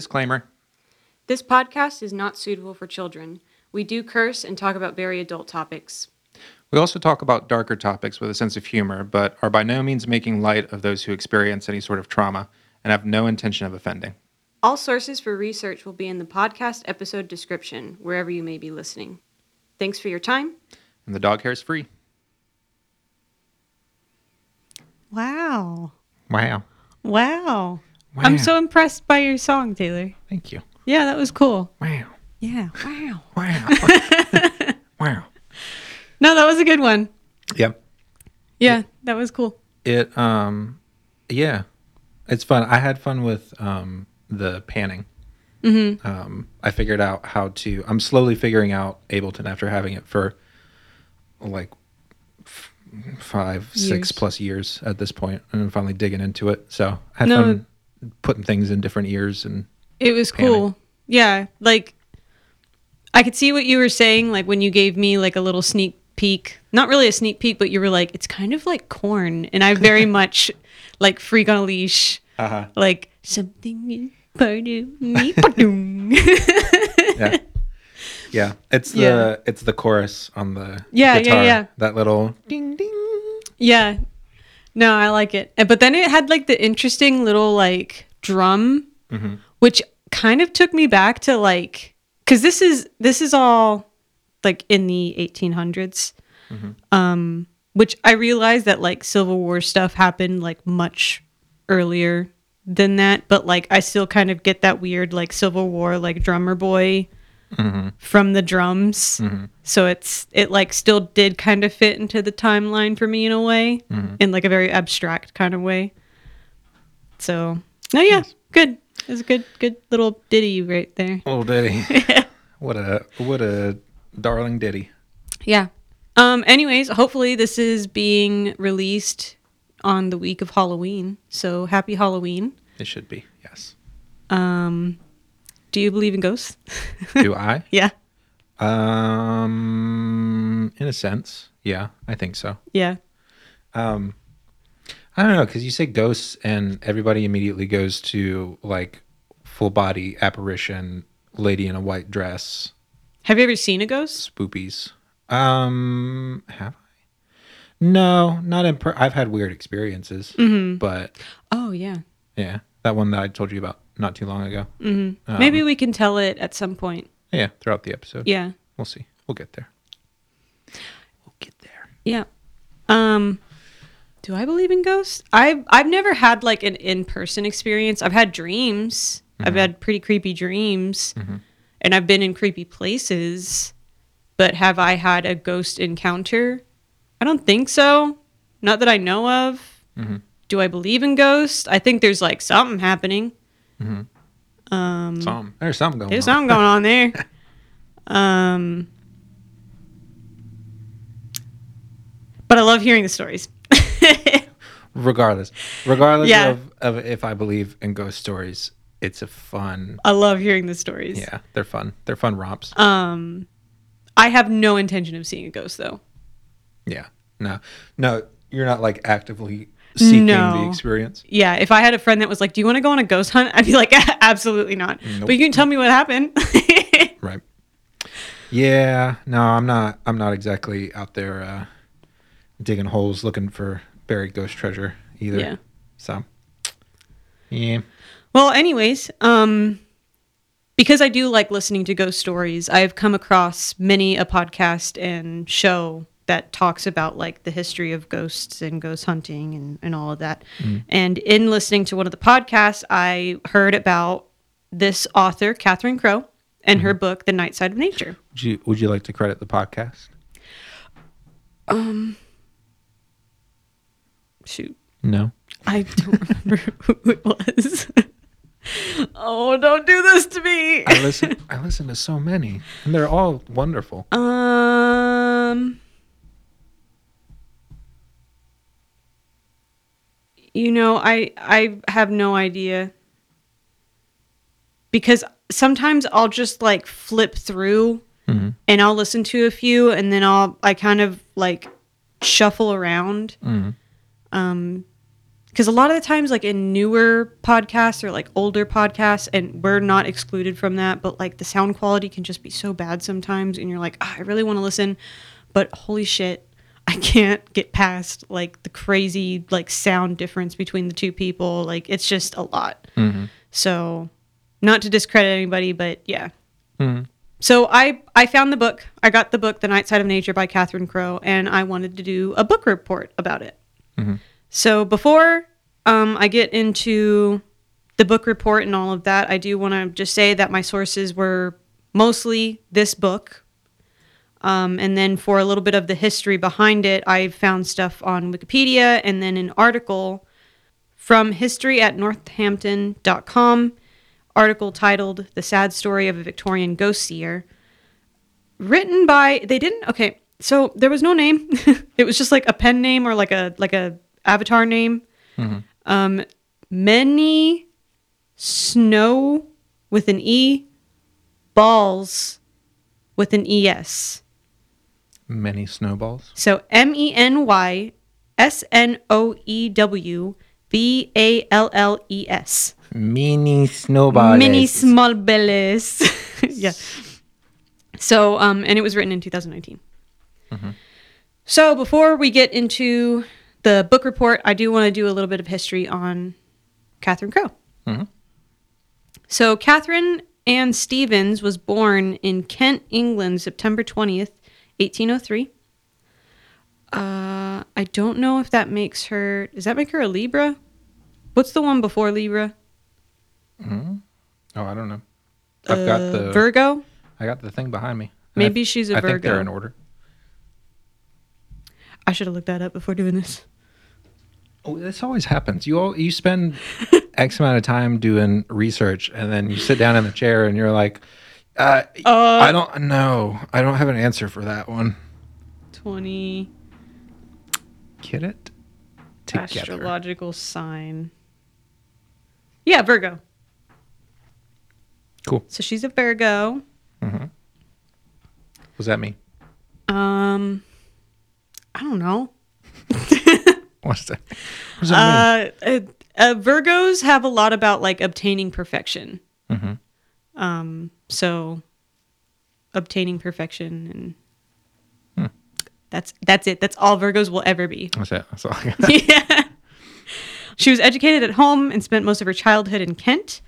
Disclaimer. This podcast is not suitable for children. We do curse and talk about very adult topics. We also talk about darker topics with a sense of humor, but are by no means making light of those who experience any sort of trauma and have no intention of offending. All sources for research will be in the podcast episode description, wherever you may be listening. Thanks for your time. And the dog hair is free. Wow. Wow. Wow. I'm so impressed by your song, Taylor. Thank you. Yeah, that was cool. Wow. Yeah. Wow. Wow. wow. No, that was a good one. Yep. Yeah, that was cool. It um yeah. It's fun. I had fun with um the panning. Mm-hmm. Um I figured out how to I'm slowly figuring out Ableton after having it for like f- five, Years. six plus years at this point, and I'm finally digging into it. So I had No. fun putting things in different ears and It was Panning. cool. Yeah, like I could see what you were saying like when you gave me like a little sneak peek. Not really a sneak peek, but you were like it's kind of like Korn and I very much like freak on a leash. uh-huh. Like something is part of me. Yeah. Yeah, it's the Yeah. it's the chorus on the Yeah, yeah, yeah. That little ding ding. yeah. No, I like it. But then it had like the interesting little like drum Mm-hmm. which kind of took me back to like cuz this is this is all like in the 1800s. Mm-hmm. Um which I realized that like Civil War stuff happened like much earlier than that, but like I still kind of get that weird like Civil War like drummer boy Mm-hmm. from the drums. So it's it like still did kind of fit into the timeline for me in a way, Mm-hmm. in like a very abstract kind of way. So no, yeah, good. It was a good good little ditty right there. Little ditty. what a what a darling ditty. Yeah. Um. Anyways, hopefully this is being released on the week of Halloween. So happy Halloween. It should be. Yes. Um. Do you believe in ghosts? Do I? yeah. Um, in a sense, yeah, I think so. Yeah. Um, I don't know because you say ghosts and everybody immediately goes to like full body apparition, lady in a white dress, Have you ever seen a ghost? spoopies. Um, have I? No, not in. Per- I've had weird experiences, but Oh yeah. yeah, that one that I told you about not too long ago. Mm-hmm. Maybe we can tell it at some point. Yeah, throughout the episode. Yeah. we'll see. We'll get there. We'll get there. Yeah. Um do I believe in ghosts? I've I've never had like an in-person experience. I've had dreams. I've had pretty creepy dreams. And I've been in creepy places. But have I had a ghost encounter? I don't think so. Not that I know of. Do I believe in ghosts? I think there's like something happening. Um Some there's something going there's on. something going on there. Um, but I love hearing the stories. regardless regardless Yeah. of, of if i believe in ghost stories it's a fun I love hearing the stories. yeah they're fun they're fun romps Um, I have no intention of seeing a ghost though. yeah no no you're not like actively seeking No. the experience Yeah, if I had a friend that was like, "Do you want to go on a ghost hunt?" I'd be like, "Absolutely not." Nope. But you can tell me what happened. right yeah no i'm not i'm not exactly out there uh digging holes looking for buried ghost treasure either Yeah. so yeah Well, anyways, um, because I do like listening to ghost stories, I've come across many a podcast and show that talks about like the history of ghosts and ghost hunting and, and all of that. And in listening to one of the podcasts, I heard about this author, Catherine Crowe, and her book, The Night Side of Nature. would you would you like to credit the podcast Um, Shoot. no I don't remember who it was. oh, don't do this to me. i listen i listen to so many and they're all wonderful Um, you know, I I have no idea because sometimes I'll just like flip through Mhm. and I'll listen to a few and then I'll I kind of like shuffle around. Mhm. Um, because a lot of the times like in newer podcasts or like older podcasts and we're not excluded from that but like the sound quality can just be so bad sometimes and you're like "Ah, i really want to listen but holy shit i can't get past like the crazy like sound difference between the two people like it's just a lot mm-hmm. so not to discredit anybody but yeah mm-hmm. so I I found the book. I got the book, The Night Side of Nature by Catherine Crowe, and I wanted to do a book report about it. Mm-hmm. So before um, I get into the book report and all of that, I do want to just say that my sources were mostly this book. Um, and then for a little bit of the history behind it, I found stuff on Wikipedia and then an article from history at northampton.com article titled The Sad Story of a Victorian Ghost Seer. Written by they didn't okay, so there was no name. it was just like a pen name or like a like a avatar name. Um many snow with an E balls with an ES. Many snowballs. So M E N Y S N O E W B A L L E S. Mini snowballs. Mini small bellies. yeah. So, um, and it was written in 2019. So, before we get into the book report, I do want to do a little bit of history on Catherine Crowe. So, Catherine Ann Stevens was born in Kent, England, September 20th, 1803. Uh, I don't know if that makes her. Does that make her a Libra? What's the one before Libra? Oh, I don't know. I've got Uh, the Virgo. I got the thing behind me. Maybe I- she's a I think they're Virgo. in order. I should have looked that up before doing this. Oh, this always happens. You all you spend X amount of time doing research, and then you sit down in the chair, and you're like, uh, "I don't know. I don't have an answer for that one." 20 Get it together. astrological sign. Yeah, Virgo. Cool. So she's a Virgo. What does that mean? Um, I don't know. What does that? What does that mean? Uh, uh, uh, Virgos have a lot about like obtaining perfection. Um, so obtaining perfection and that's that's it. That's all Virgos will ever be. That's it. That's all I got. yeah. She was educated at home and spent most of her childhood in Kent.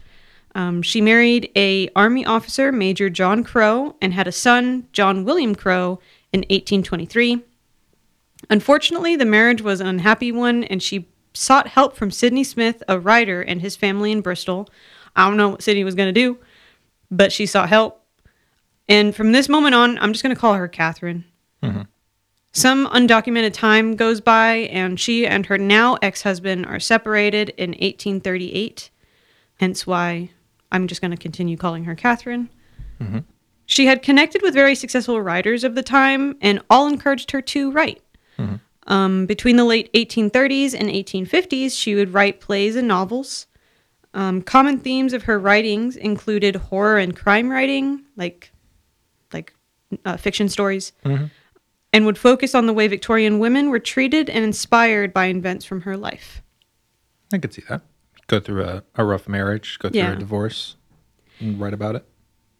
Um, she married a army officer, Major John Crowe, and had a son, John William Crowe, in 1823. Unfortunately, the marriage was an unhappy one, and she sought help from Sydney Smith, a writer, and his family in Bristol. I don't know what Sydney was going to do, but she sought help. And from this moment on, I'm just going to call her Catherine. Mm-hmm. Some undocumented time goes by, and she and her now ex husband are separated in 1838. Hence why I'm just going to continue calling her Catherine. Mm-hmm. She had connected with very successful writers of the time, and all encouraged her to write. Mm-hmm. Um, between the late 1830s and 1850s, she would write plays and novels. Um, common themes of her writings included horror and crime writing, like like uh, fiction stories and would focus on the way Victorian women were treated and inspired by events from her life. I could see that. Go through a, a rough marriage, go through Yeah. a divorce, and write about it.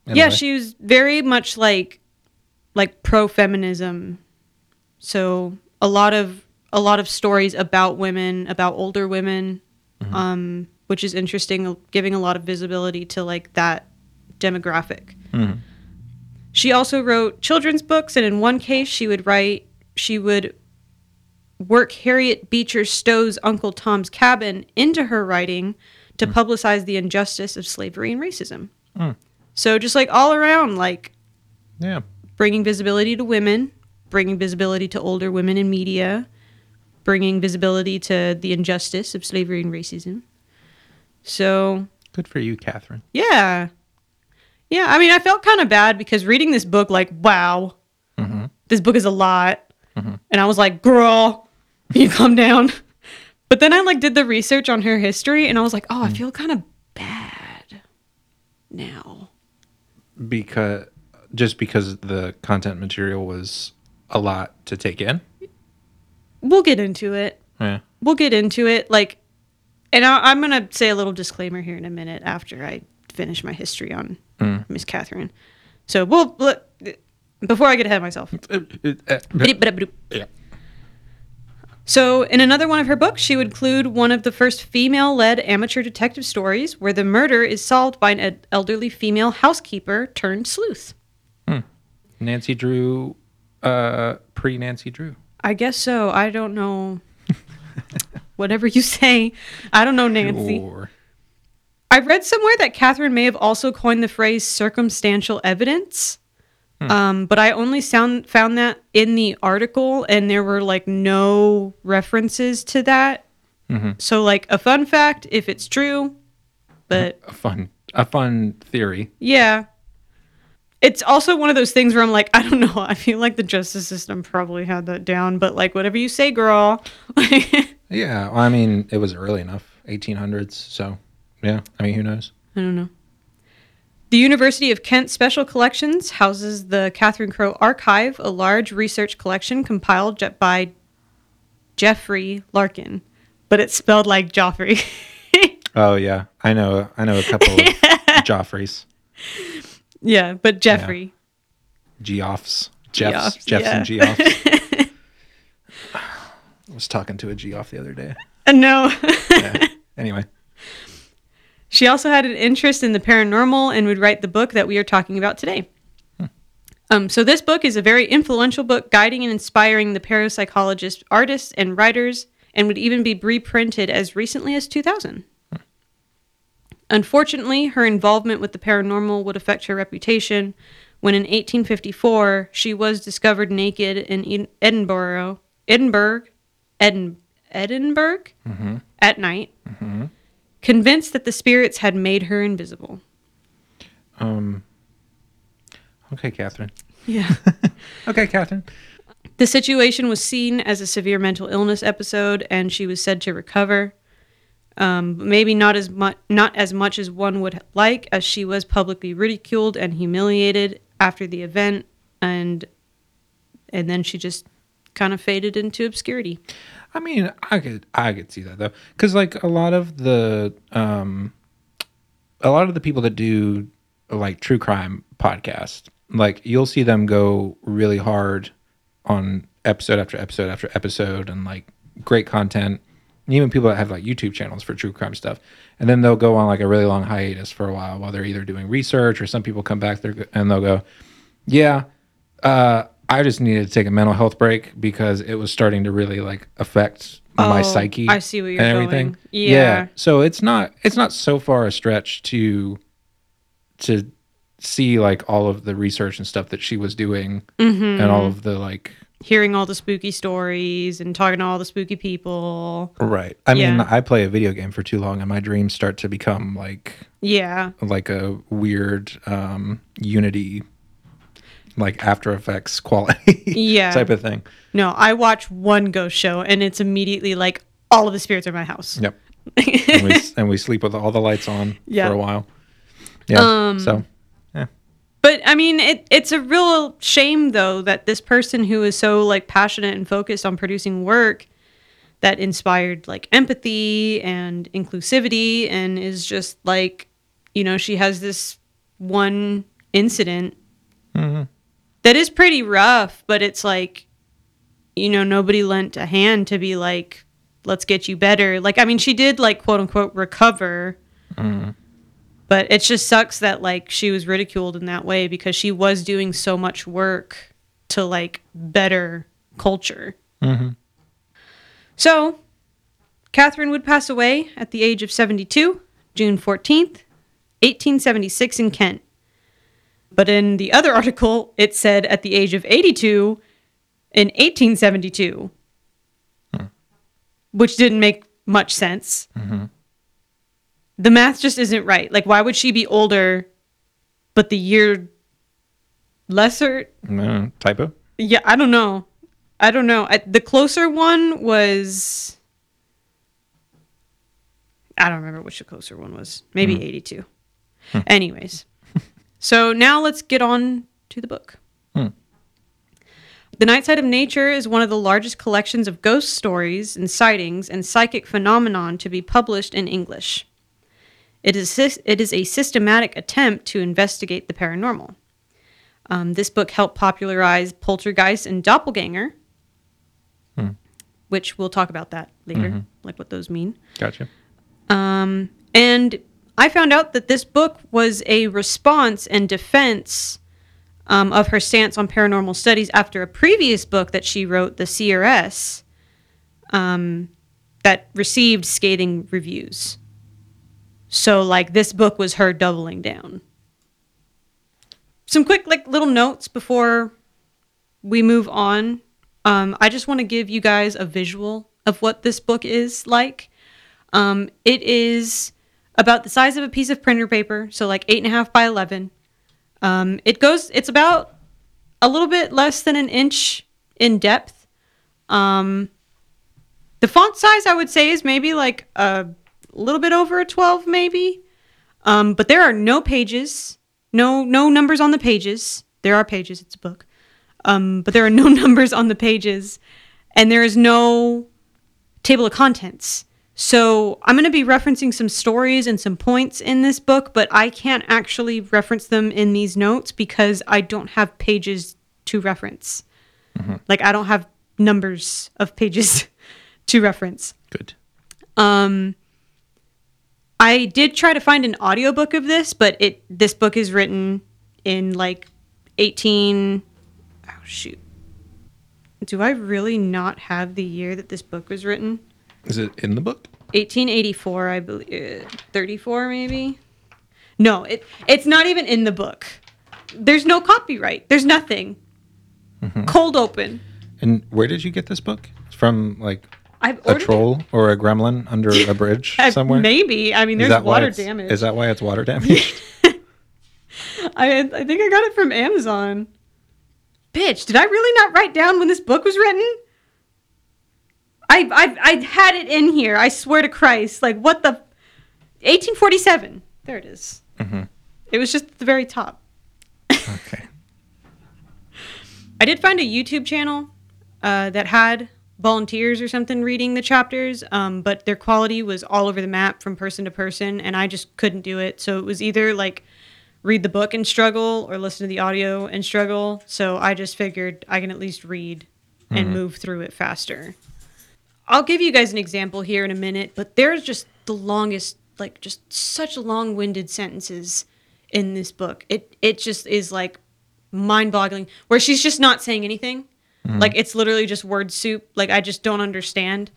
yeah, she was very much like like pro feminism. So a lot of a lot of stories about women, about older women, um, which is interesting, giving a lot of visibility to like that demographic. Mm-hmm. She also wrote children's books, and in one case, she would write, she would work Harriet Beecher Stowe's Uncle Tom's Cabin into her writing to mm. publicize the injustice of slavery and racism. Mm. So just like all around, like Yeah. bringing visibility to women, bringing visibility to older women in media, bringing visibility to the injustice of slavery and racism. So Good for you, Catherine. yeah. Yeah, I mean, I felt kind of bad because reading this book, like, wow, mm-hmm. this book is a lot. Mm-hmm. And I was like, girl, you calm down. But then I like did the research on her history and I was like, oh, I mm. feel kind of bad now. Because just because the content material was a lot to take in. We'll get into it. Yeah. We'll get into it. Like, and I, I'm going to say a little disclaimer here in a minute after I finish my history on mm. Miss Catherine. So we'll, let- before I get ahead of myself. Uh, yeah. So, in another one of her books, she would include one of the first female led amateur detective stories where the murder is solved by an elderly female housekeeper turned sleuth. Hmm. Nancy Drew, uh, pre Nancy Drew. I guess so. I don't know. Whatever you say. I don't know, Nancy. Sure. I read somewhere that Catherine may have also coined the phrase circumstantial evidence. Um, but I only sound, found that in the article, and there were like no references to that. So, like, a fun fact if it's true, but A fun, a fun theory. yeah. It's also one of those things where I'm like, I don't know. I feel like the justice system probably had that down, but like, whatever you say, girl. Yeah, well, I mean, it was early enough, 1800s. So, yeah, I mean, who knows? I don't know. The University of Kent Special Collections houses the Catherine Crowe Archive, a large research collection compiled by Geoffrey Larken, but it's spelled like Joffrey. Oh yeah, I know. I know a couple of Joffreys, yeah, but Jeffrey. Geoffs, Jeffs, Geoffs, Jeffs, yeah. and Geoffs. I was talking to a Geoff the other day. Uh, no. Yeah. anyway, She also had an interest in the paranormal and would write the book that we are talking about today. Um, so this book is a very influential book guiding and inspiring the parapsychologist, artists, and writers, and would even be reprinted as recently as 2000. Unfortunately, her involvement with the paranormal would affect her reputation when in 1854 she was discovered naked in Edinburgh, Edinburgh, Edin- Edinburgh at night convinced that the spirits had made her invisible. um, okay, Catherine. Yeah. Okay, Catherine. the situation was seen as a severe mental illness episode, and she was said to recover. Um, maybe not as much, not as much as one would like, as she was publicly ridiculed and humiliated after the event, and and then she just kind of faded into obscurity. I mean, I could I could see that though, because like a lot of the um, a lot of the people that do like true crime podcasts, like you'll see them go really hard on episode after episode after episode, and like great content. Even people that have like YouTube channels for true crime stuff, and then they'll go on like a really long hiatus for a while while they're either doing research or some people come back there and they'll go, yeah, uh, I just needed to take a mental health break because it was starting to really like affect my Oh, psyche. I see what you're and everything. going. Yeah. So it's not it's not so far a stretch to to see like all of the research and stuff that she was doing Mm-hmm. and all of the like Hearing all the spooky stories and talking to all the spooky people. right. I mean, Yeah. I play a video game for too long and my dreams start to become like Yeah. like a weird um unity like after effects quality Yeah. type of thing. No, I watch one ghost show and it's immediately like all of the spirits are in my house. Yep. and, we, and we sleep with all the lights on Yeah. for a while. Yeah. Um, so But I mean, it, it's a real shame though that this person who is so like passionate and focused on producing work that inspired like empathy and inclusivity and is just like, you know, she has this one incident mm-hmm. that is pretty rough, but it's like, you know, nobody lent a hand to be like, let's get you better. Like, I mean, she did like quote unquote recover. Mm-hmm. But it just sucks that like she was ridiculed in that way because she was doing so much work to like better culture. Mm-hmm. So, Catherine would pass away at the age of 72, June 14th, 1876 in Kent. But in the other article, it said at the age of 82 in 1872, hmm. which didn't make much sense. Mm-hmm. The math just isn't right. Like, why would she be older, but the year lesser? uh, typo. Yeah, I don't know. I don't know. I, the closer one was. I don't remember which the closer one was. Maybe 82. Anyways. so now let's get on to the book. Hmm. The Night Side of Nature is one of the largest collections of ghost stories and sightings and psychic phenomenon to be published in English. It is, it is a systematic attempt to investigate the paranormal. Um, this book helped popularize poltergeist and doppelganger, which we'll talk about that later, like what those mean. Gotcha. Um, and I found out that this book was a response and defense um, of her stance on paranormal studies after a previous book that she wrote, The Seeress, um, that received scathing reviews. So, like, this book was her doubling down. Some quick, like, little notes before we move on. Um, I just want to give you guys a visual of what this book is like. Um, it is about the size of a piece of printer paper, so like eight and a half by eleven. Um, it goes. It's about a little bit less than an inch in depth. Um, the font size I would say is maybe like a little bit over a twelve, maybe. Um, but there are no pages, no no numbers on the pages. There are pages. It's a book, um, but there are no numbers on the pages, and there is no table of contents. So I'm going to be referencing some stories and some points in this book, but I can't actually reference them in these notes because I don't have pages to reference. Like I don't have numbers of pages to reference. Good. Um I did try to find an audiobook of this, but it this book is written in like 18 Oh shoot. Do I really not have the year that this book was written? Is it in the book? 1884, I believe. uh, 34, maybe. No, it it's not even in the book. There's no copyright. There's nothing. Cold open. And where did you get this book? From like I've a troll or a gremlin under a bridge. Uh, somewhere? Maybe. I mean, there's water damage. Is that why it's water damaged? I I think I got it from Amazon. Bitch, did I really not write down when this book was written? I I I had it in here. I swear to Christ. Like what the 1847. There it is. Mhm. It was just at the very top. okay. I did find a YouTube channel uh, that had volunteers or something reading the chapters, um, but their quality was all over the map from person to person, and I just couldn't do it. So it was either like read the book and struggle or listen to the audio and struggle. So I just figured I can at least read and move through it faster. I'll give you guys an example here in a minute, but there's just the longest, like just such long-winded sentences in this book. It it just is like mind-boggling where she's just not saying anything. Mm-hmm. Like it's literally just word soup. Like I just don't understand.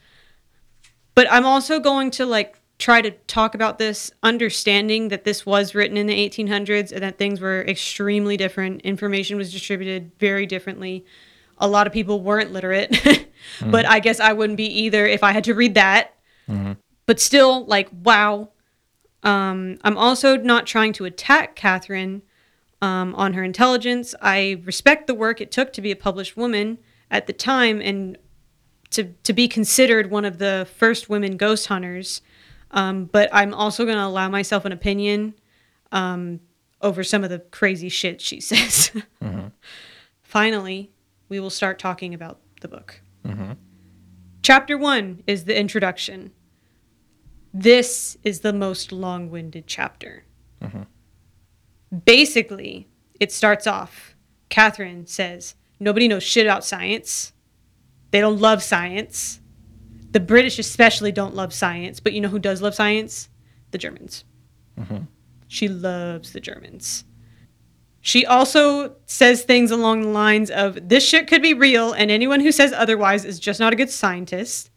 But I'm also going to like try to talk about this understanding that this was written in the 1800s and that things were extremely different. Information was distributed very differently. A lot of people weren't literate, mm-hmm. but I guess I wouldn't be either if I had to read that. Mm-hmm. But still, like, wow. Um, I'm also not trying to attack Catherine um, on her intelligence. I respect the work it took to be a published woman at the time and to, to be considered one of the first women ghost hunters. Um, but I'm also going to allow myself an opinion um, over some of the crazy shit she says. Finally, we will start talking about the book. Chapter one is the introduction. This is the most long winded chapter. Basically, it starts off Catherine says, Nobody knows shit about science. They don't love science. The British, especially, don't love science. But you know who does love science? The Germans. Mm-hmm. She loves the Germans. She also says things along the lines of this shit could be real, and anyone who says otherwise is just not a good scientist.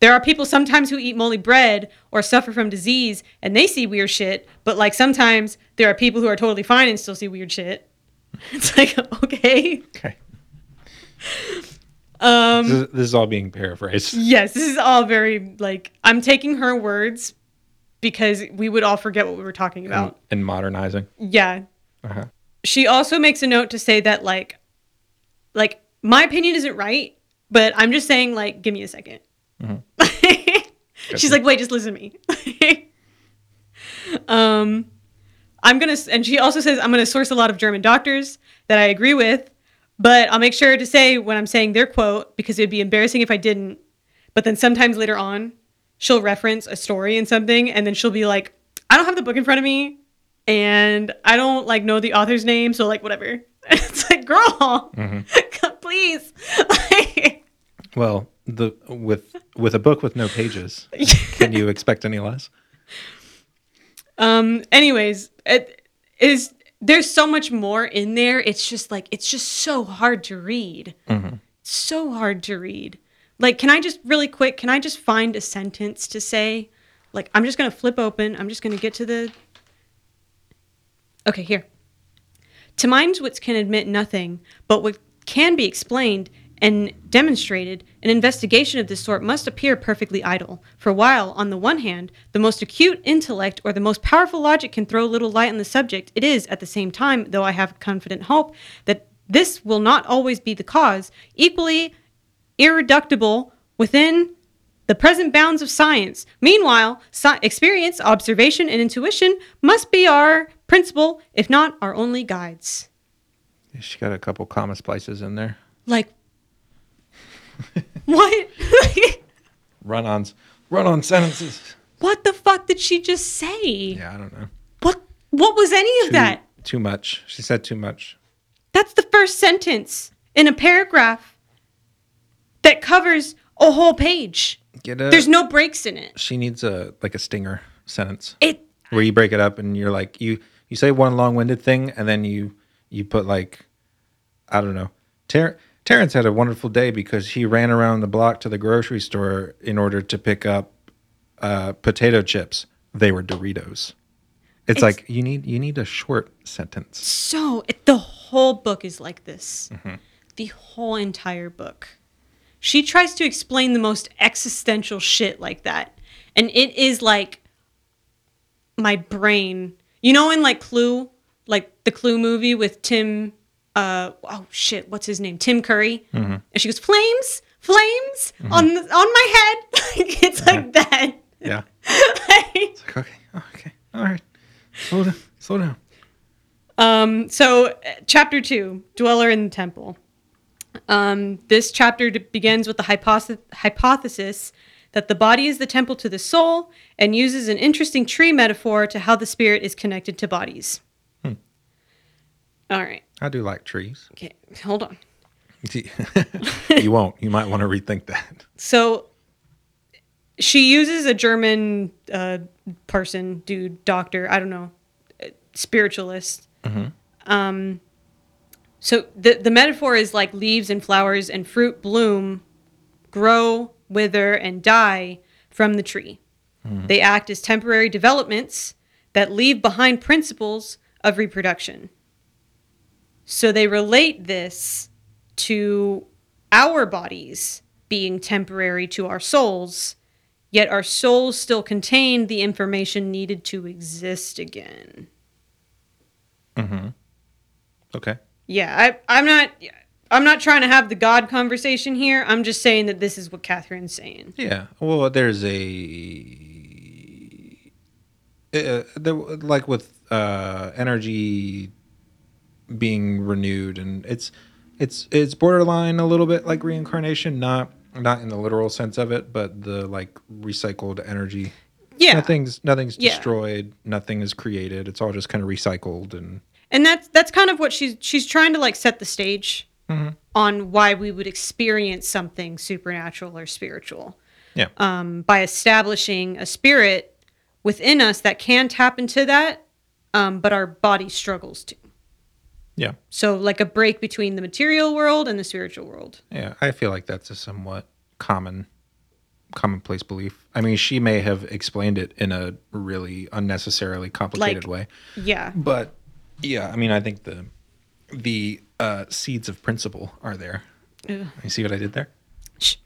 There are people sometimes who eat moldy bread or suffer from disease and they see weird shit, but like sometimes there are people who are totally fine and still see weird shit. It's like, okay. Okay. Um, This is, this is all being paraphrased. yes, this is all very like I'm taking her words because we would all forget what we were talking about. And, and modernizing. Yeah. Uh-huh. She also makes a note to say that like like my opinion isn't right, but I'm just saying like give me a 2nd She's like, "Wait, just listen to me." um I'm going to and she also says I'm going to source a lot of German doctors that I agree with. But I'll make sure to say when I'm saying their quote because it'd be embarrassing if I didn't. But then sometimes later on, she'll reference a story and something, and then she'll be like, "I don't have the book in front of me, and I don't like know the author's name, so like whatever." it's like, girl, mm-hmm. please. Well, the with with a book with no pages, can you expect any less? Um. Anyways, it is. There's so much more in there. It's just like it's just so hard to read. So hard to read. Like, can I just really quick? Can I just find a sentence to say? Like, I'm just gonna flip open. I'm just gonna get to the. Okay, here. To minds which can admit nothing, but what can be explained and demonstrated, an investigation of this sort must appear perfectly idle. For while, on the one hand, the most acute intellect or the most powerful logic can throw little light on the subject, it is, at the same time, though I have confident hope that this will not always be the cause, equally irreducible within the present bounds of science. Meanwhile, sci- experience, observation, and intuition must be our principal, if not our only guides. She got a couple comma splices in there. Like, what? Run-ons, run-on sentences. what the fuck did she just say? Yeah, I don't know. What? What was any of Too, that? too much. She said too much. That's the first sentence in a paragraph that covers a whole page. Get a. There's no breaks in it. She needs a like a stinger sentence It where you break it up and you're like you you say one long-winded thing and then you you put like I don't know. Ter- Terrence had a wonderful day because he ran around the block to the grocery store in order to pick up uh, potato chips. They were Doritos. It's, It's- like you need you need a short sentence. so it, the whole book is like this. Mm-hmm. The whole entire book. She tries to explain the most existential shit like that. And it is like my brain. You know in like Clue, like the Clue movie with Tim uh oh shit, what's his name? Tim Curry. Mm-hmm. And she goes, "Flames, flames on the, on my head." Like, it's like that. Yeah. Like- It's like, okay, okay, all right. Slow down. Slow down. Um, so, chapter two, Dweller in the Temple. Um, this chapter begins with the hypothesis, hypothesis that the body is the temple to the soul and uses an interesting tree metaphor to how the spirit is connected to bodies. All right. I do like trees. Okay. Hold on. you won't. You might want to rethink that. So, she uses a German uh, person, dude, doctor, I don't know, spiritualist. Um, so the the metaphor is like leaves and flowers and fruit bloom, grow, wither, and die from the tree. They act as temporary developments that leave behind principles of reproduction. So they relate this to our bodies being temporary to our souls, yet our souls still contain the information needed to exist again. Mm-hmm. Okay. Yeah, I, I'm not. I'm not trying to have the God conversation here. I'm just saying that this is what Catherine's saying. Yeah. Well, there's a uh, there like with uh, energy being renewed, and it's it's it's borderline a little bit like reincarnation, not not in the literal sense of it, but the like recycled energy. Yeah, Nothing's nothing's Yeah. destroyed. Nothing is created. It's all just kind of recycled and and that's that's kind of what she's she's trying to like set the stage on why we would experience something supernatural or spiritual. yeah. um, by establishing a spirit within us that can tap into that, um, but our body struggles to. Yeah. So, like a break between the material world and the spiritual world. Yeah, I feel like that's a somewhat common commonplace belief. I mean, she may have explained it in a really unnecessarily complicated Like- way. Yeah. But yeah, I mean, I think the the uh, seeds of principle are there. Ugh. You see what I did there? Shh.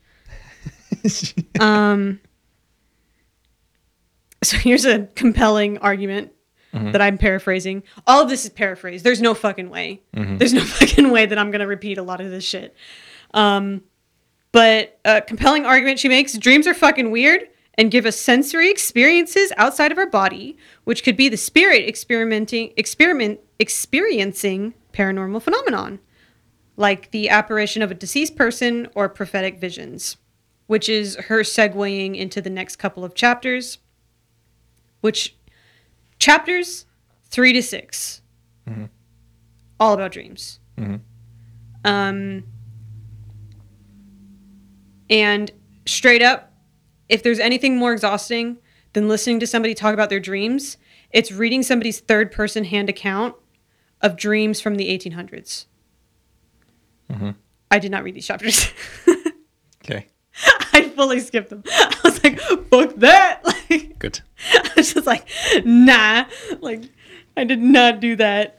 Um, so here's a compelling argument that I'm paraphrasing. All of this is paraphrased. There's no fucking way. There's no fucking way that I'm gonna repeat a lot of this shit. Um, but a compelling argument she makes: dreams are fucking weird and give us sensory experiences outside of our body, which could be the spirit experimenting, experiment, experiencing paranormal phenomenon like the apparition of a deceased person or prophetic visions, which is her segueing into the next couple of chapters, which chapters three to 6 all about dreams. Mhm. Um, and straight up, if there's anything more exhausting than listening to somebody talk about their dreams, it's reading somebody's third person hand account of dreams from the 1800s. Mhm. I did not read these chapters. Okay. I fully skipped them. I was like, fuck that. Like, Good. I was just like, nah. Like, I did not do that.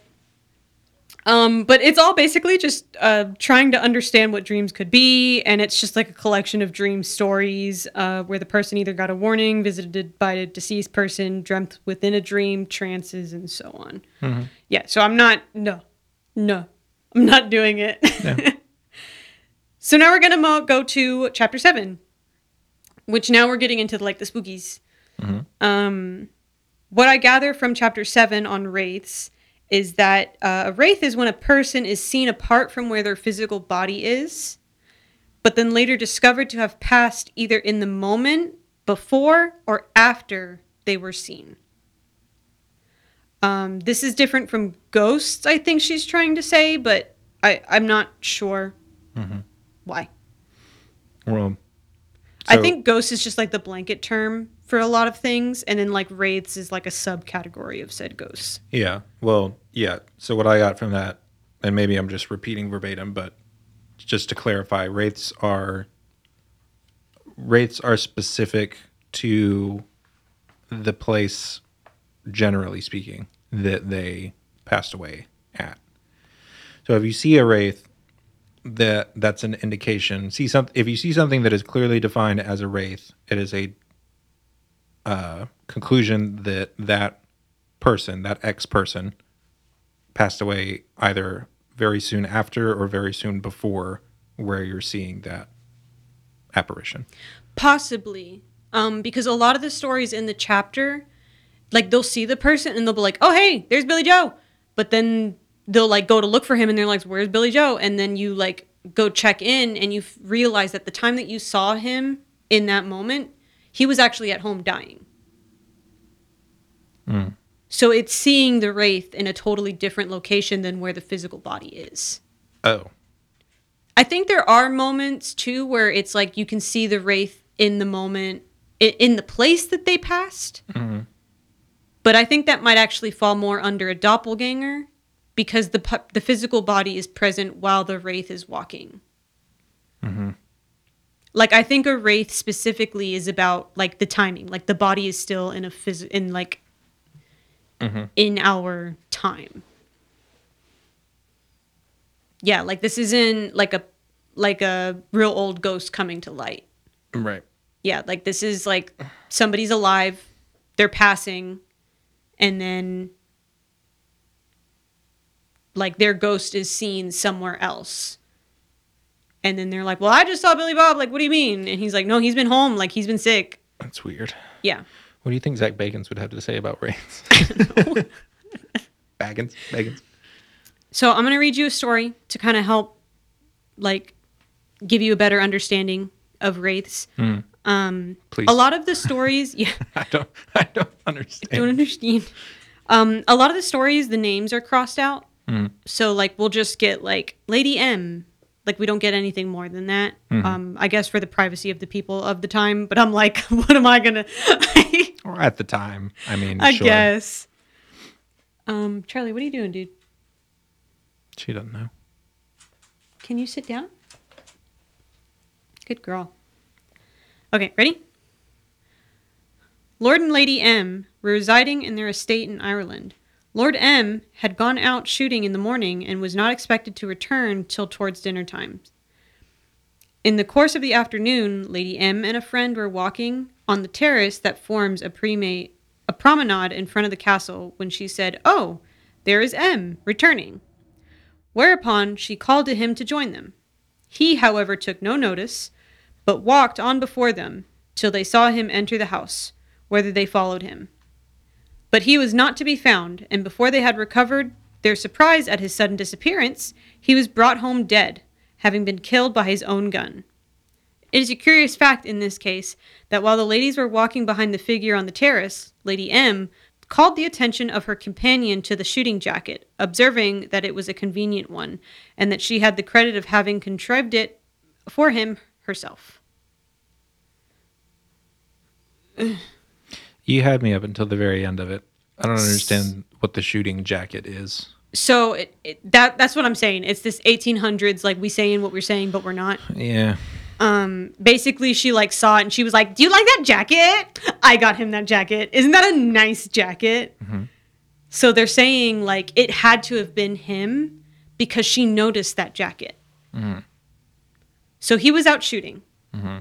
Um, but it's all basically just uh, trying to understand what dreams could be, and it's just like a collection of dream stories uh, where the person either got a warning, visited by a deceased person, dreamt within a dream, trances, and so on. Yeah, so I'm not, no, no, I'm not doing it. Yeah. so now we're gonna mo- go to chapter seven, which now we're getting into like the spookies. Um, what I gather from chapter seven on wraiths is that uh, a wraith is when a person is seen apart from where their physical body is, but then later discovered to have passed either in the moment before or after they were seen. Um, this is different from ghosts, I think she's trying to say, but I, I'm not sure why. Well, I think ghost is just like the blanket term for a lot of things, and then like wraiths is like a subcategory of said ghosts. Yeah. Well, yeah. So what I got from that, and maybe I'm just repeating verbatim, but just to clarify, wraiths are wraiths are specific to the place, generally speaking, that they passed away at. So if you see a wraith, that that's an indication. See some if you see something that is clearly defined as a wraith, it is a uh, conclusion that that person, that ex person, passed away either very soon after or very soon before where you're seeing that apparition. Possibly, um, because a lot of the stories in the chapter, like they'll see the person and they'll be like, "Oh, hey, there's Billy Joe," but then they'll like go to look for him and they're like, "Where's Billy Joe?" And then you like go check in and you realize that the time that you saw him in that moment, he was actually at home dying. Hmm. So it's seeing the wraith in a totally different location than where the physical body is. Oh, I think there are moments too where it's like you can see the wraith in the moment, in the place that they passed. Mm-hmm. But I think that might actually fall more under a doppelganger because the the physical body is present while the wraith is walking. Mm-hmm. Like I think a wraith specifically is about like the timing, like the body is still in a phys- in like mm-hmm. in our time. Yeah, like this isn't like a like a real old ghost coming to light. right. Yeah, like this is like somebody's alive, they're passing, and then like their ghost is seen somewhere else. And then they're like, "Well, I just saw Billy Bob. Like, what do you mean?" And he's like, "No, he's been home. Like, he's been sick." That's weird. Yeah. What do you think Zach Bagans would have to say about wraiths? Bagans, Bagans. So I'm gonna read you a story to kind of help, like, give you a better understanding of wraiths. Um, Please. a lot of the stories, yeah, I don't. I don't understand. I don't understand. Um, a lot of the stories, the names are crossed out. So like we'll just get like Lady M. Like we don't get anything more than that. Um, I guess for the privacy of the people of the time. But I'm like, what am I gonna? or at the time, I mean, I sure. guess. Um, Charlie, what are you doing, dude? she doesn't know. Can you sit down? Good girl. Okay, ready? Lord and Lady M were residing in their estate in Ireland. Lord M had gone out shooting in the morning and was not expected to return till towards dinner time. In the course of the afternoon, Lady M and a friend were walking on the terrace that forms a premate a promenade in front of the castle when she said, "Oh, there is M returning." Whereupon she called to him to join them. He, however, took no notice, but walked on before them till they saw him enter the house, whither they followed him. But he was not to be found, and before they had recovered their surprise at his sudden disappearance, He was brought home dead, having been killed by his own gun. It is a curious fact in this case that while the ladies were walking behind the figure on the terrace, Lady M called the attention of her companion to the shooting jacket, observing that it was a convenient one, and that she had the credit of having contrived it for him herself. You had me up until the very end of it. I don't understand what the shooting jacket is. So it, it, that that's what I'm saying. It's this 1800s, like we saying what we're saying, but we're not. Yeah. Um, basically, she like saw it and she was like, "Do you like that jacket? I got him that jacket. Isn't that a nice jacket?" Mm-hmm. So they're saying like it had to have been him because she noticed that jacket. Mm-hmm. So he was out shooting. Mm-hmm.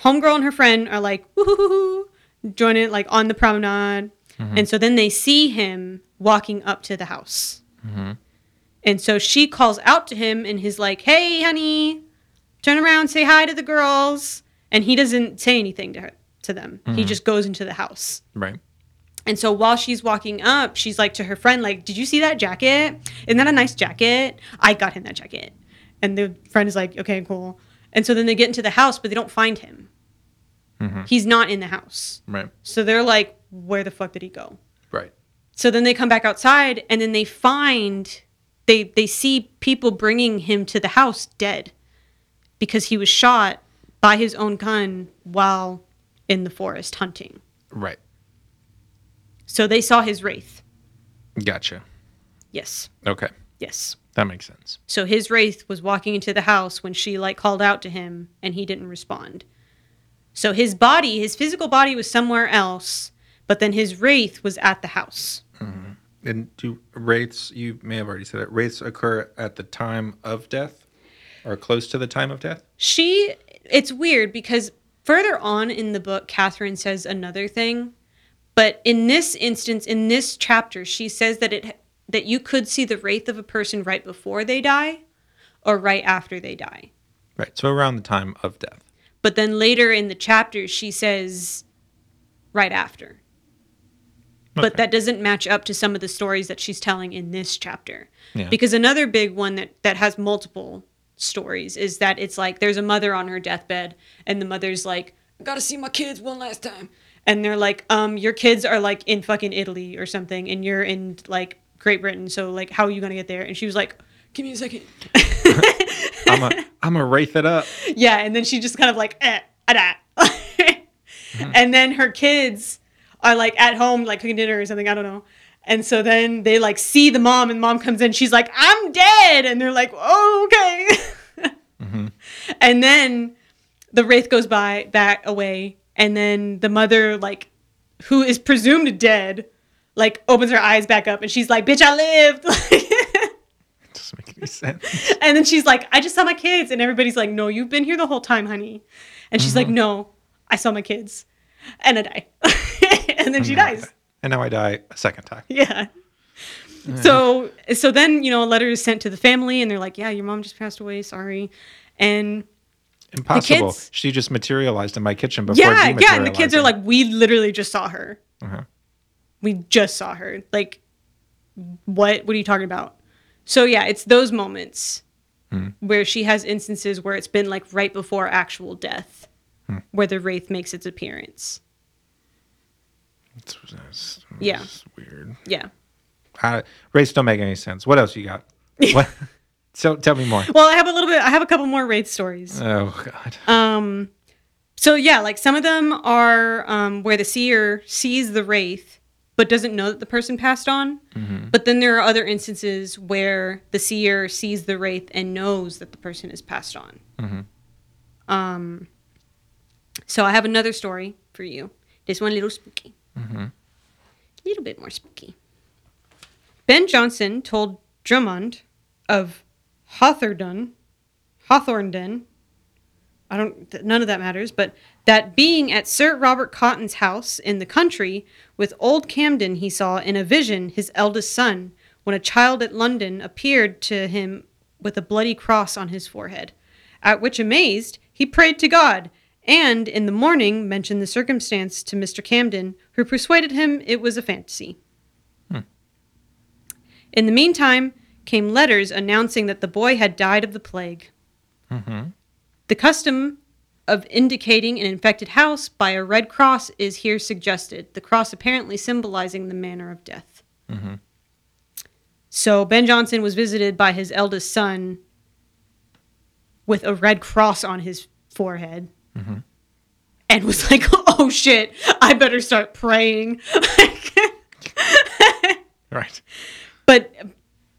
Homegirl and her friend are like, woo joining like on the promenade. Mm-hmm. And so then they see him walking up to the house. Mm-hmm. And so she calls out to him and he's like, hey, honey, turn around, say hi to the girls. And he doesn't say anything to her, to them. He mm-hmm. just goes into the house. Right. And so while she's walking up, she's like to her friend, like, "Did you see that jacket? Isn't that a nice jacket? I got him that jacket." And the friend is like, "Okay, cool." And so then they get into the house, but they don't find him. Mm-hmm. He's not in the house. Right. So they're like, "Where the fuck did he go?" Right. So then they come back outside, and then they find they they see people bringing him to the house dead because he was shot by his own gun while in the forest hunting. Right. So they saw his wraith. Gotcha. Yes. Okay. Yes. That makes sense. So his wraith was walking into the house when she like called out to him and he didn't respond. So his body, his physical body was somewhere else, but then his wraith was at the house. Mm-hmm. And do wraiths, you may have already said it, wraiths occur at the time of death or close to the time of death? She it's weird because further on in the book Catherine says another thing, but in this instance in this chapter she says that it that you could see the wraith of a person right before they die or right after they die. Right. So around the time of death. But then later in the chapter, she says right after. But that doesn't match up to some of the stories that she's telling in this chapter. Yeah. Because another big one that, that has multiple stories is that it's like there's a mother on her deathbed, and the mother's like, I gotta see my kids one last time. And they're like, um, your kids are like in fucking Italy or something, and you're in like Great Britain. So, like, how are you gonna get there? And she was like, Give me a second. I'm a I'm a wraith it up. Yeah, and then she just kind of like, eh, ah, da. and then her kids are like at home, like cooking dinner or something. I don't know. And so then they like see the mom, and mom comes in. She's like, "I'm dead," and they're like, "Oh, okay." And then the wraith goes by back away, and then the mother, like, who is presumed dead, like opens her eyes back up, and she's like, "Bitch, I lived." Doesn't make any sense. And then she's like, I just saw my kids. And everybody's like, No, you've been here the whole time, honey. And she's like, No, I saw my kids. And I die. and then she now I dies. And now I die a second time. Yeah. So so then, you know, a letter is sent to the family and they're like, Yeah, your mom just passed away, sorry. And Impossible. kids- she just materialized in my kitchen before yeah, yeah, and the kids are like, We literally just saw her. Uh-huh. We just saw her. Like, what what are you talking about? So yeah, it's those moments where she has instances where it's been like right before actual death, where the wraith makes its appearance. It's, it's- Yeah. it's weird. Yeah. Uh, race don't make any sense. What else you got? what? So tell me more. Well, I have a little bit. I have a couple more wraith stories. Oh God. Um, so yeah, like some of them are um, where the seer sees the wraith but doesn't know that the person passed on. Mm-hmm. But then there are other instances where the seer sees the wraith and knows that the person is passed on. Mm-hmm. Um, so I have another story for you. This one a little spooky. Mm-hmm. A little bit more spooky. Ben Jonson told Drummond of Hawthornden, Hawthornden, I don't, none of that matters, but that being at Sir Robert Cotton's house in the country with old Camden, he saw in a vision his eldest son, when a child at London appeared to him with a bloody cross on his forehead. At which, amazed, he prayed to God, and in the morning mentioned the circumstance to Mr. Camden, who persuaded him it was a fantasy. Hmm. In the meantime, came letters announcing that the boy had died of the plague. Mm-hmm. The custom of indicating an infected house by a red cross is here suggested, the cross apparently symbolizing the manner of death. Mm-hmm. So Ben Jonson was visited by his eldest son with a red cross on his forehead mm-hmm. and was like, oh shit, I better start praying. Right. but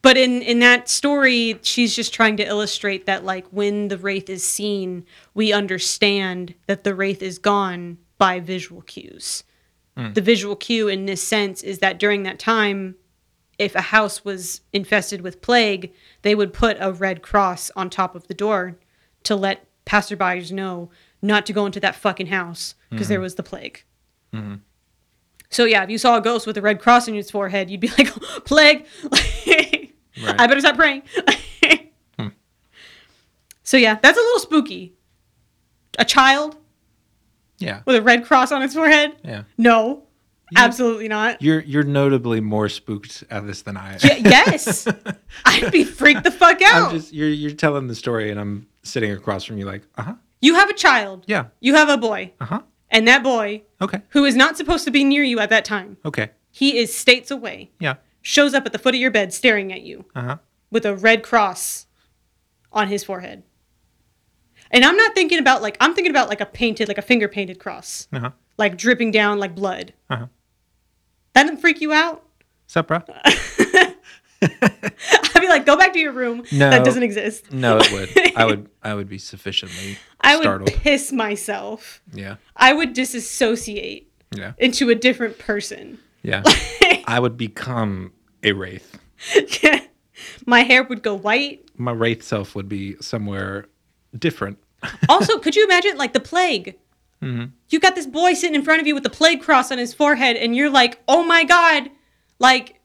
but in in that story she's just trying to illustrate that like when the wraith is seen we understand that the wraith is gone by visual cues. Hmm. The visual cue in this sense is that during that time if a house was infested with plague they would put a red cross on top of the door to let passerbyers know not to go into that fucking house because there hmm. was the plague. Mm-hmm. So yeah, if you saw a ghost with a red cross on its forehead, you'd be like, "Plague! I better stop praying." So yeah, that's a little spooky. A child Yeah. with a red cross on its forehead? Yeah. No, absolutely not. You're you're notably more spooked at this than I am. Y- yes, I'd be freaked the fuck out. I'm just you're you're telling the story and I'm sitting across from you like, uh-huh. you have a child. Yeah. You have a boy, Uh-huh. and that boy, Okay. who is not supposed to be near you at that time, Okay. he is states away, Yeah. Shows up at the foot of your bed staring at you. Uh-huh. with a red cross on his forehead. And I'm not thinking about like I'm thinking about like a painted like a finger painted cross, Uh-huh. like dripping down like blood. Uh-huh. That didn't freak you out? Sup, bro? I'd be like, go back to your room. No. That doesn't exist. No, it would. I would I would be sufficiently I would piss myself. Yeah. I would disassociate Yeah. into a different person. Yeah. I would become a wraith. My hair would go white. My wraith self would be somewhere different. Also, could you imagine like the plague? Mm-hmm. You got this boy sitting in front of you with the plague cross on his forehead, and you're like, "Oh my god!" Like,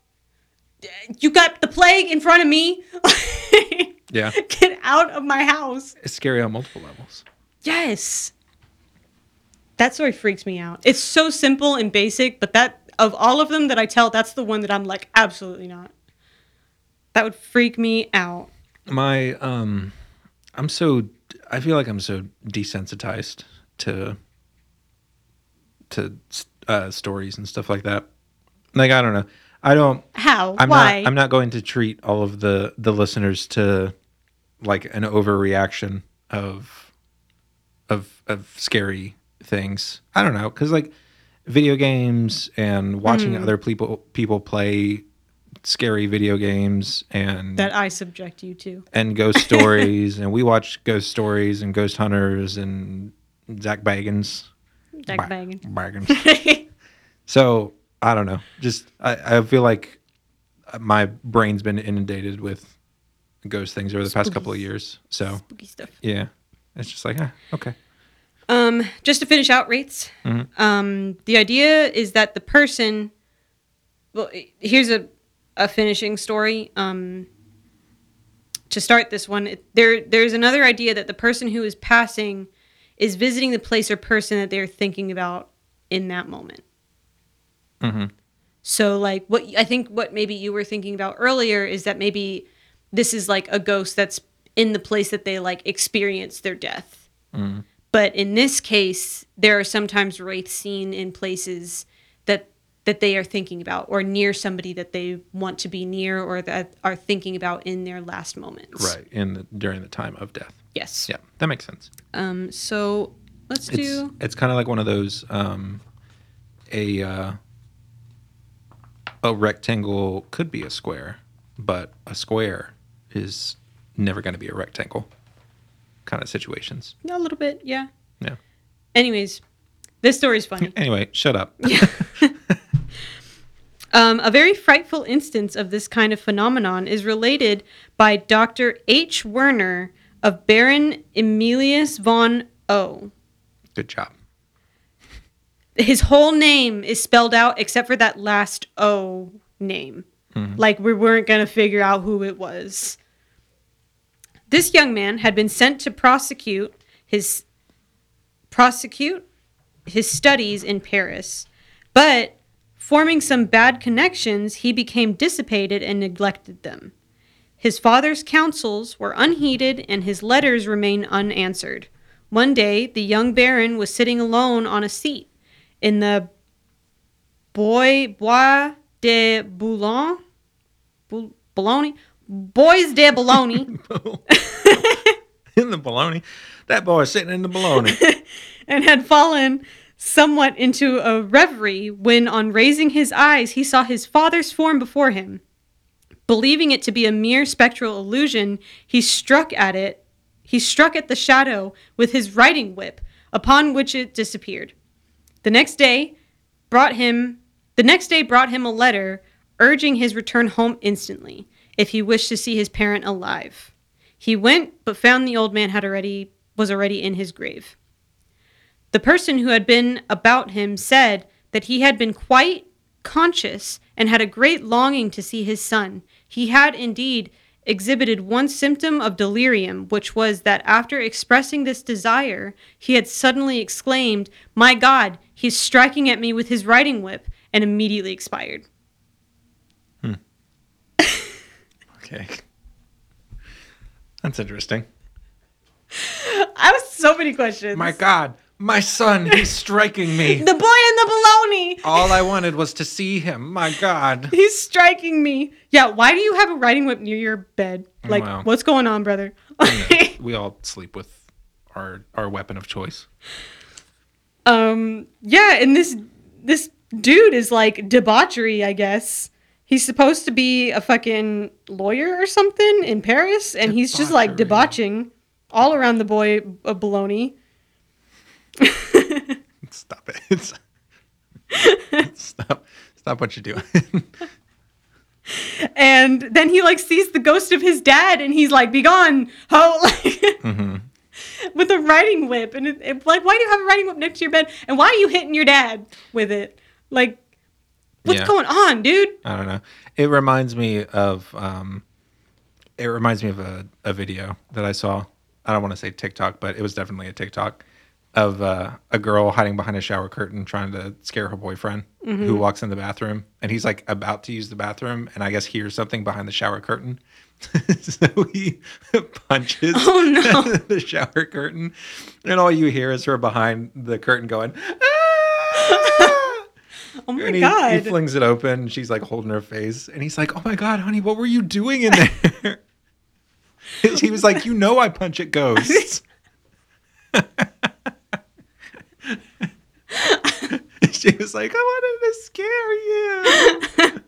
you got the plague in front of me. Yeah. Get out of my house. It's scary on multiple levels. Yes. That story freaks me out. It's so simple and basic, but that of all of them that I tell, that's the one that I'm like, absolutely not. That would freak me out. My um I'm so I feel like I'm so desensitized to to uh stories and stuff like that. Like I don't know. I don't How? I'm Why? not I'm not going to treat all of the the listeners to like an overreaction of of of scary things. I don't know cuz like video games and watching Hmm. other people people play scary video games and that I subject you to. and ghost stories and we watch ghost stories and ghost hunters and Zak Bagans. Jack Ba-. Bagans. so I don't know. Just I, I feel like my brain's been inundated with ghost things over the past couple of years. So Spooky stuff. yeah, it's just like ah, okay. Um, just to finish out rates, um, the idea is that the person. Well, here's a a finishing story. Um, to start this one, it, there there's another idea that the person who is passing is visiting the place or person that they're thinking about in that moment. Mhm. So, like, what I think what maybe you were thinking about earlier is that maybe this is like a ghost that's in the place that they like experience their death. But in this case, there are sometimes wraiths seen in places that that they are thinking about, or near somebody that they want to be near, or that are thinking about in their last moments. Right in the, during the time of death. Yes. Yeah, that makes sense. Um. So let's It's do. it's kind of like one of those um, a uh, a rectangle could be a square, but a square is never going to be a rectangle kind of situations. A little bit, yeah. Yeah. Anyways, this story is funny. Anyway, shut up. Um, a very frightful instance of this kind of phenomenon is related by Dr. H. Werner of Baron Emilius von O. Good job. His whole name is spelled out except for that last O name. Like we weren't going to figure out who it was. This young man had been sent to prosecute his prosecute his studies in Paris, but forming some bad connections, he became dissipated and neglected them. His father's counsels were unheeded and his letters remained unanswered. One day, the young baron was sitting alone on a seat in the Bois, Bois de Boulogne, Bou- Bois de Bologna, in the baloney. That boy's sitting in the baloney. and had fallen somewhat into a reverie when, on raising his eyes, he saw his father's form before him. Believing it to be a mere spectral illusion, he struck at it. He struck at the shadow with his riding whip, upon which it disappeared. The next day brought him the next day brought him a letter urging his return home instantly if he wished to see his parent alive. He went, but found the old man had already was already in his grave. The person who had been about him said that he had been quite conscious and had a great longing to see his son. He had indeed exhibited one symptom of delirium, which was that after expressing this desire, he had suddenly exclaimed, My God, he's striking at me with his riding whip, and immediately expired. Okay. That's interesting. I have so many questions. My God, my son, he's striking me. the boy in the baloney! All I wanted was to see him. My God. He's striking me. Yeah, why do you have a riding whip near your bed? Like, Wow. what's going on, brother? We all sleep with our our weapon of choice. um, yeah, and this this dude is like debauchery, I guess. He's supposed to be a fucking lawyer or something in Paris, and he's just like debauching all around the boy of baloney. Stop it. stop. Stop what you're doing. And then he like sees the ghost of his dad, and he's like, "Be gone, ho!" Like, mm-hmm. with a riding whip, and it, it- like, why do you have a riding whip next to your bed? And why are you hitting your dad with it? Like, what's Yeah. going on, dude? I don't know. It reminds me of um it reminds me of a, a video that I saw. I don't want to say TikTok, but it was definitely a TikTok of uh, a girl hiding behind a shower curtain trying to scare her boyfriend who walks in the bathroom and he's like about to use the bathroom and I guess hears something behind the shower curtain. so he punches Oh, no. the shower curtain and all you hear is her behind the curtain going "Ah!" Oh my and he, god! he flings it open. She's like holding her face, and he's like, "Oh my god, honey, what were you doing in there?" he was like, "You know, I punch at ghosts." she was like, "I wanted to scare you."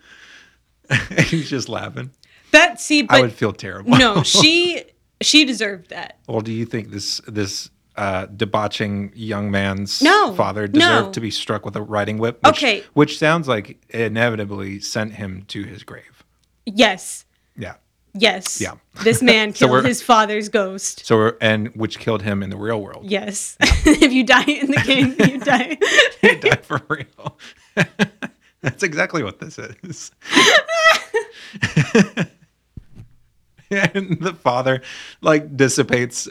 he's just laughing. that see, but I would feel terrible. no, she she deserved that. well, do you think this this uh, debauching young man's No, father deserved no. to be struck with a riding whip? Which, Okay. which sounds like inevitably sent him to his grave. Yes, Yeah. yes. Yeah. This man killed we're- his father's ghost. So we're, and which killed him in the real world. Yes. if you die in the game, you die. He died for real. That's exactly what this is. and the father like dissipates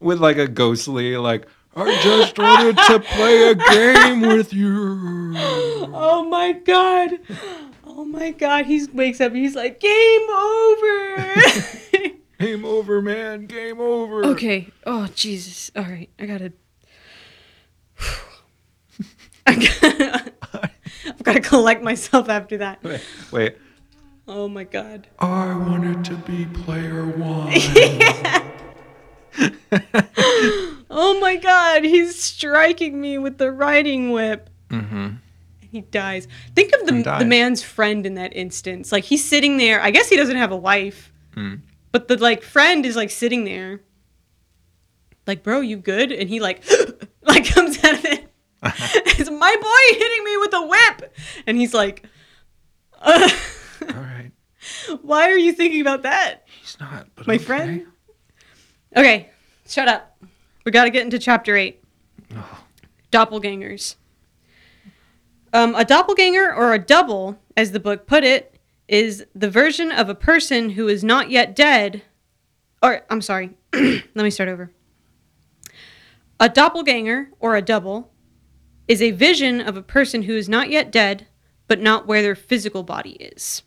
with like a ghostly like I just wanted to play a game with you. oh my god. Oh my god. He wakes up. He's like, game over. Game over, man. Game over. okay. Oh Jesus. All right. I gotta. I gotta. I've got to collect myself after that. Wait, wait. Oh my god. I wanted to be player one. Oh my god. He's striking me with the riding whip. mm-hmm. He dies. Think of He the, the man's friend in that instance. Like he's sitting there. I guess he doesn't have a wife, Hmm. but the like friend is like sitting there. Like, bro, you good? And he like, like comes out of it. it's my boy hitting me with a whip, and he's like, uh, All right. "Why are you thinking about that, He's not. But my okay. friend?" Okay, shut up. We got to get into chapter eight. Oh. Doppelgangers. Um, a doppelganger, or a double, as the book put it, is the version of a person who is not yet dead. Or, I'm sorry, let me start over. A doppelganger, or a double, is a vision of a person who is not yet dead, but not where their physical body is.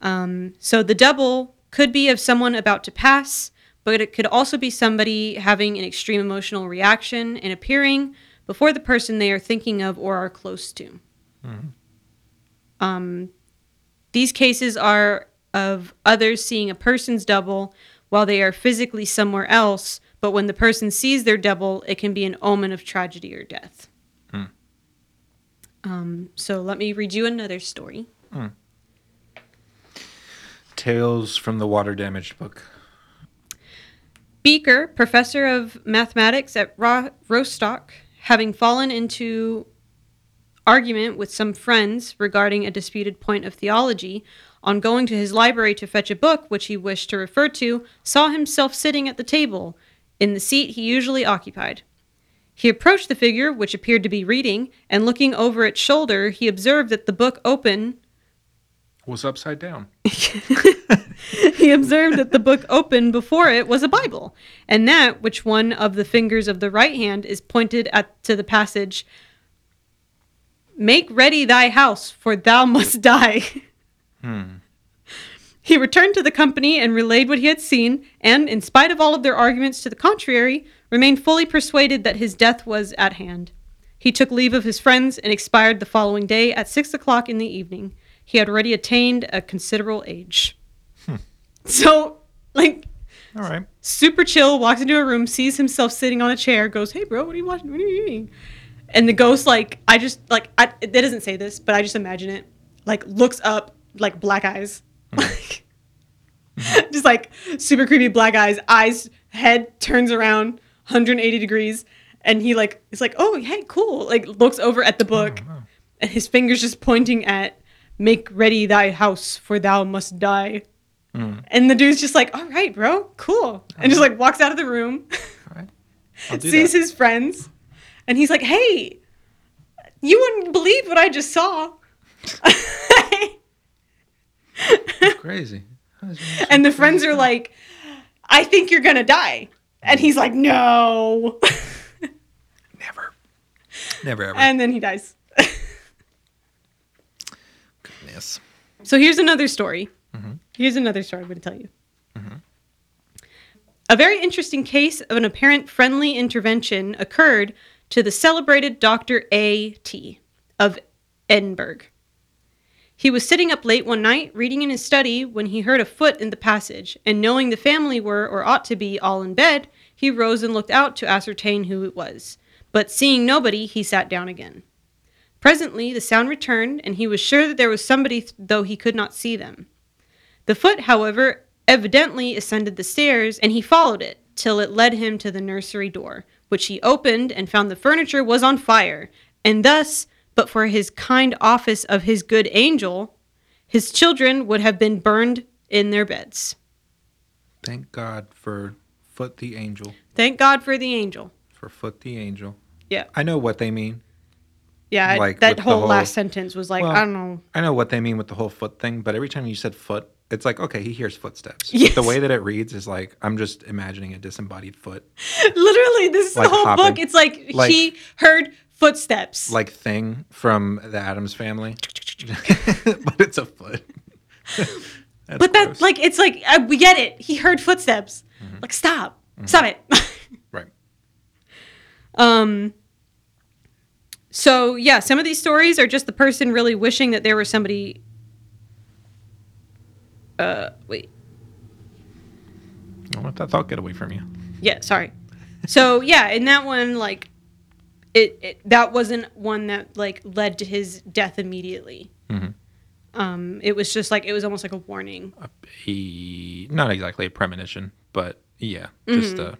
Um, so the double could be of someone about to pass, but it could also be somebody having an extreme emotional reaction and appearing before the person they are thinking of or are close to. Um, these cases are of others seeing a person's double while they are physically somewhere else, but when the person sees their double, it can be an omen of tragedy or death. Um, so let me read you another story. Tales from the water damaged book. Beaker, professor of mathematics at Ro- Rostock, having fallen into argument with some friends regarding a disputed point of theology, on going to his library to fetch a book which he wished to refer to, saw himself sitting at the table, in the seat he usually occupied. He approached the figure, which appeared to be reading, and looking over its shoulder, he observed that the book open Was upside down. he observed that the book open before it was a Bible, and that which one of the fingers of the right hand is pointed at to the passage Make ready thy house, for thou must die. Hmm. He returned to the company and relayed what he had seen, and, in spite of all of their arguments to the contrary, remained fully persuaded that his death was at hand. He took leave of his friends and expired the following day at six o'clock in the evening. He had already attained a considerable age. So, like, All right. super chill, walks into a room, sees himself sitting on a chair, goes, "Hey, bro, what are you watching? What are you eating?" And the ghost, like, I just like, I, it doesn't say this, but I just imagine it, like, looks up, like, black eyes, mm-hmm. like, just like super creepy black eyes, eyes, head turns around 180 degrees, and he like is like, "Oh, hey, cool!" Like, looks over at the oh, book, and his fingers just pointing at, "Make ready thy house, for thou must die." Mm. And the dude's just like, all right, bro, cool. And just like walks out of the room, All right. Sees that. his friends, and he's like, hey, you wouldn't believe what I just saw. Crazy. How does your- and the friends are like, I think you're going to die. And he's like, no. Never. Never ever. and then he dies. Goodness. So here's another story. Mm-hmm. Here's another story I'm going to tell you. A very interesting case of an apparent friendly intervention occurred to the celebrated Dr. A.T. of Edinburgh. He was sitting up late one night reading in his study when he heard a foot in the passage, and knowing the family were, or ought to be, all in bed, he rose and looked out to ascertain who it was. But seeing nobody, he sat down again. Presently, the sound returned, and he was sure that there was somebody, though he could not see them. The foot, however, evidently ascended the stairs, and he followed it till it led him to the nursery door, which he opened and found the furniture was on fire, and thus, but for his kind office of his good angel, his children would have been burned in their beds. Thank God for Foot the Angel. Thank God for the angel. For Foot the Angel. Yeah. I know what they mean. Yeah, Like, that whole, whole- last sentence was like, Well, I don't know. I know what they mean with the whole foot thing, but every time you said foot, it's like, okay, he hears footsteps. Yes. The way that it reads is like, I'm just imagining a disembodied foot. Literally, this is Like the whole hopping. book. It's like, Like- he heard footsteps. Like thing from the Addams family. but it's a foot. But that, like, it's like, uh, we get it. He heard footsteps. Mm-hmm. Like, stop. Stop it. Right. Um. So yeah, some of these stories are just the person really wishing that there was somebody. Uh, wait. Don't let that thought get away from you. Yeah, sorry. So yeah, in that one, like, it, it that wasn't one that like led to his death immediately. Mhm. Um, it was just like it was almost like a warning. He, not exactly a premonition, but yeah, just Mm-hmm. uh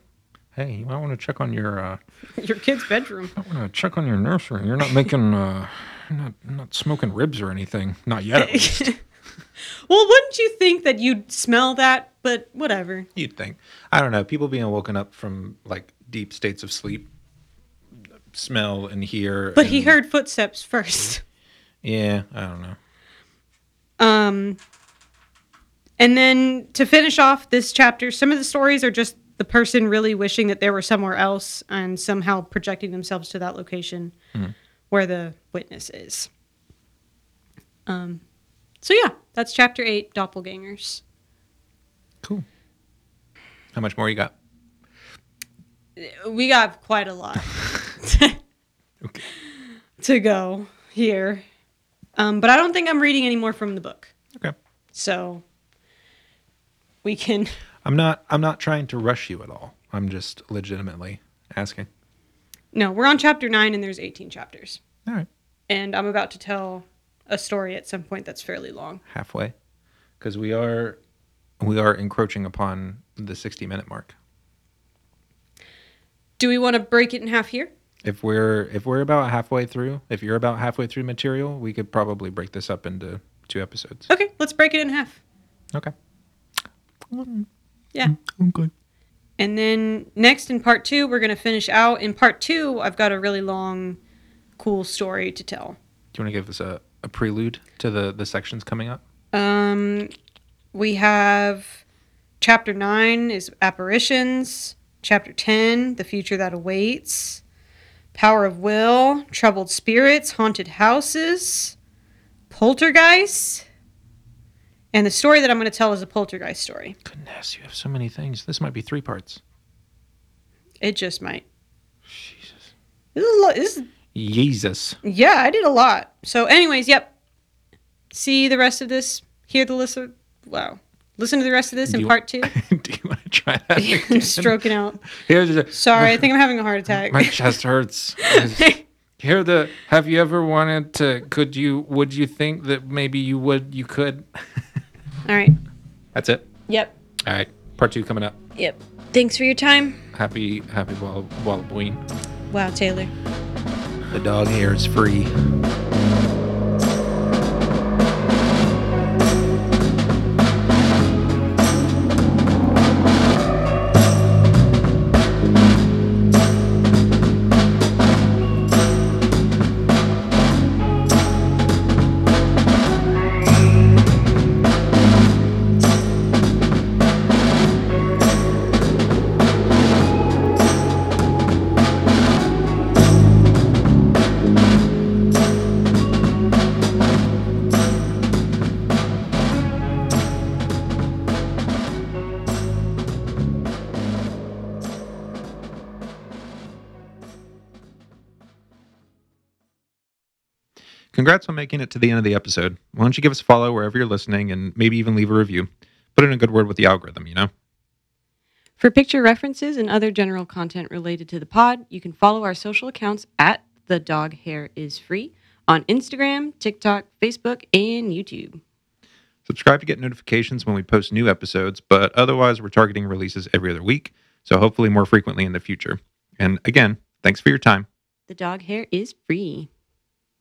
hey, you might want to check on your uh Your kid's bedroom. I want to check on your nursery. You're not making uh not not smoking ribs or anything. Not yet at least. Well, wouldn't you think that you'd smell that? But whatever. You'd think. I don't know. People being woken up from like deep states of sleep smell and hear. But he heard footsteps first. Yeah, I don't know. Um, and then to finish off this chapter, some of the stories are just the person really wishing that they were somewhere else and somehow projecting themselves to that location where the witness is. Um, So yeah, that's chapter eight, doppelgangers. Cool. How much more you got? We got quite a lot Okay. to go here, um, but I don't think I'm reading any more from the book. Okay. So we can. I'm not. I'm not trying to rush you at all. I'm just legitimately asking. No, we're on chapter nine, and there's 18 chapters, All right. and I'm about to tell a story at some point that's fairly long. Halfway, because we are, we are encroaching upon the 60 minute mark. Do we want to break it in half here? If we're if we're about halfway through, if you're about halfway through material, we could probably break this up into two episodes. Okay, let's break it in half. Okay. Yeah. Mm, okay. And then next in part two, we're going to finish out. In part two, I've got a really long, cool story to tell. Do you want to give us a, a prelude to the the sections coming up? Um, we have chapter nine is apparitions. Chapter ten, the future that awaits. Power of will, troubled spirits, haunted houses, poltergeist. And the story that I'm going to tell is a poltergeist story. Goodness, you have so many things. This might be three parts. It just might. Jesus. This is, a lot, this is Jesus. Yeah, I did a lot. So, anyways, yep. See the rest of this. Hear the list. Of, wow. Listen to the rest of this Do in part two. Do you want to try that? I'm again? stroking out. Here's a, Sorry, I think I'm having a heart attack. my chest hurts. Here the have you ever wanted to could you would you think that maybe you would you could All right. That's it. Yep. All right. Part 2 coming up. Yep. Thanks for your time. Happy happy Wall Halloween. Wow, Taylor. The dog hair is free. Congrats on making it to the end of the episode. Why don't you give us a follow wherever you're listening and maybe even leave a review? Put in a good word with the algorithm, you know? For picture references and other general content related to the pod, you can follow our social accounts at The Dog Hair Is Free on Instagram, TikTok, Facebook, and YouTube. Subscribe to get notifications when we post new episodes, but otherwise, we're targeting releases every other week, so hopefully more frequently in the future. And again, thanks for your time. The Dog Hair Is Free.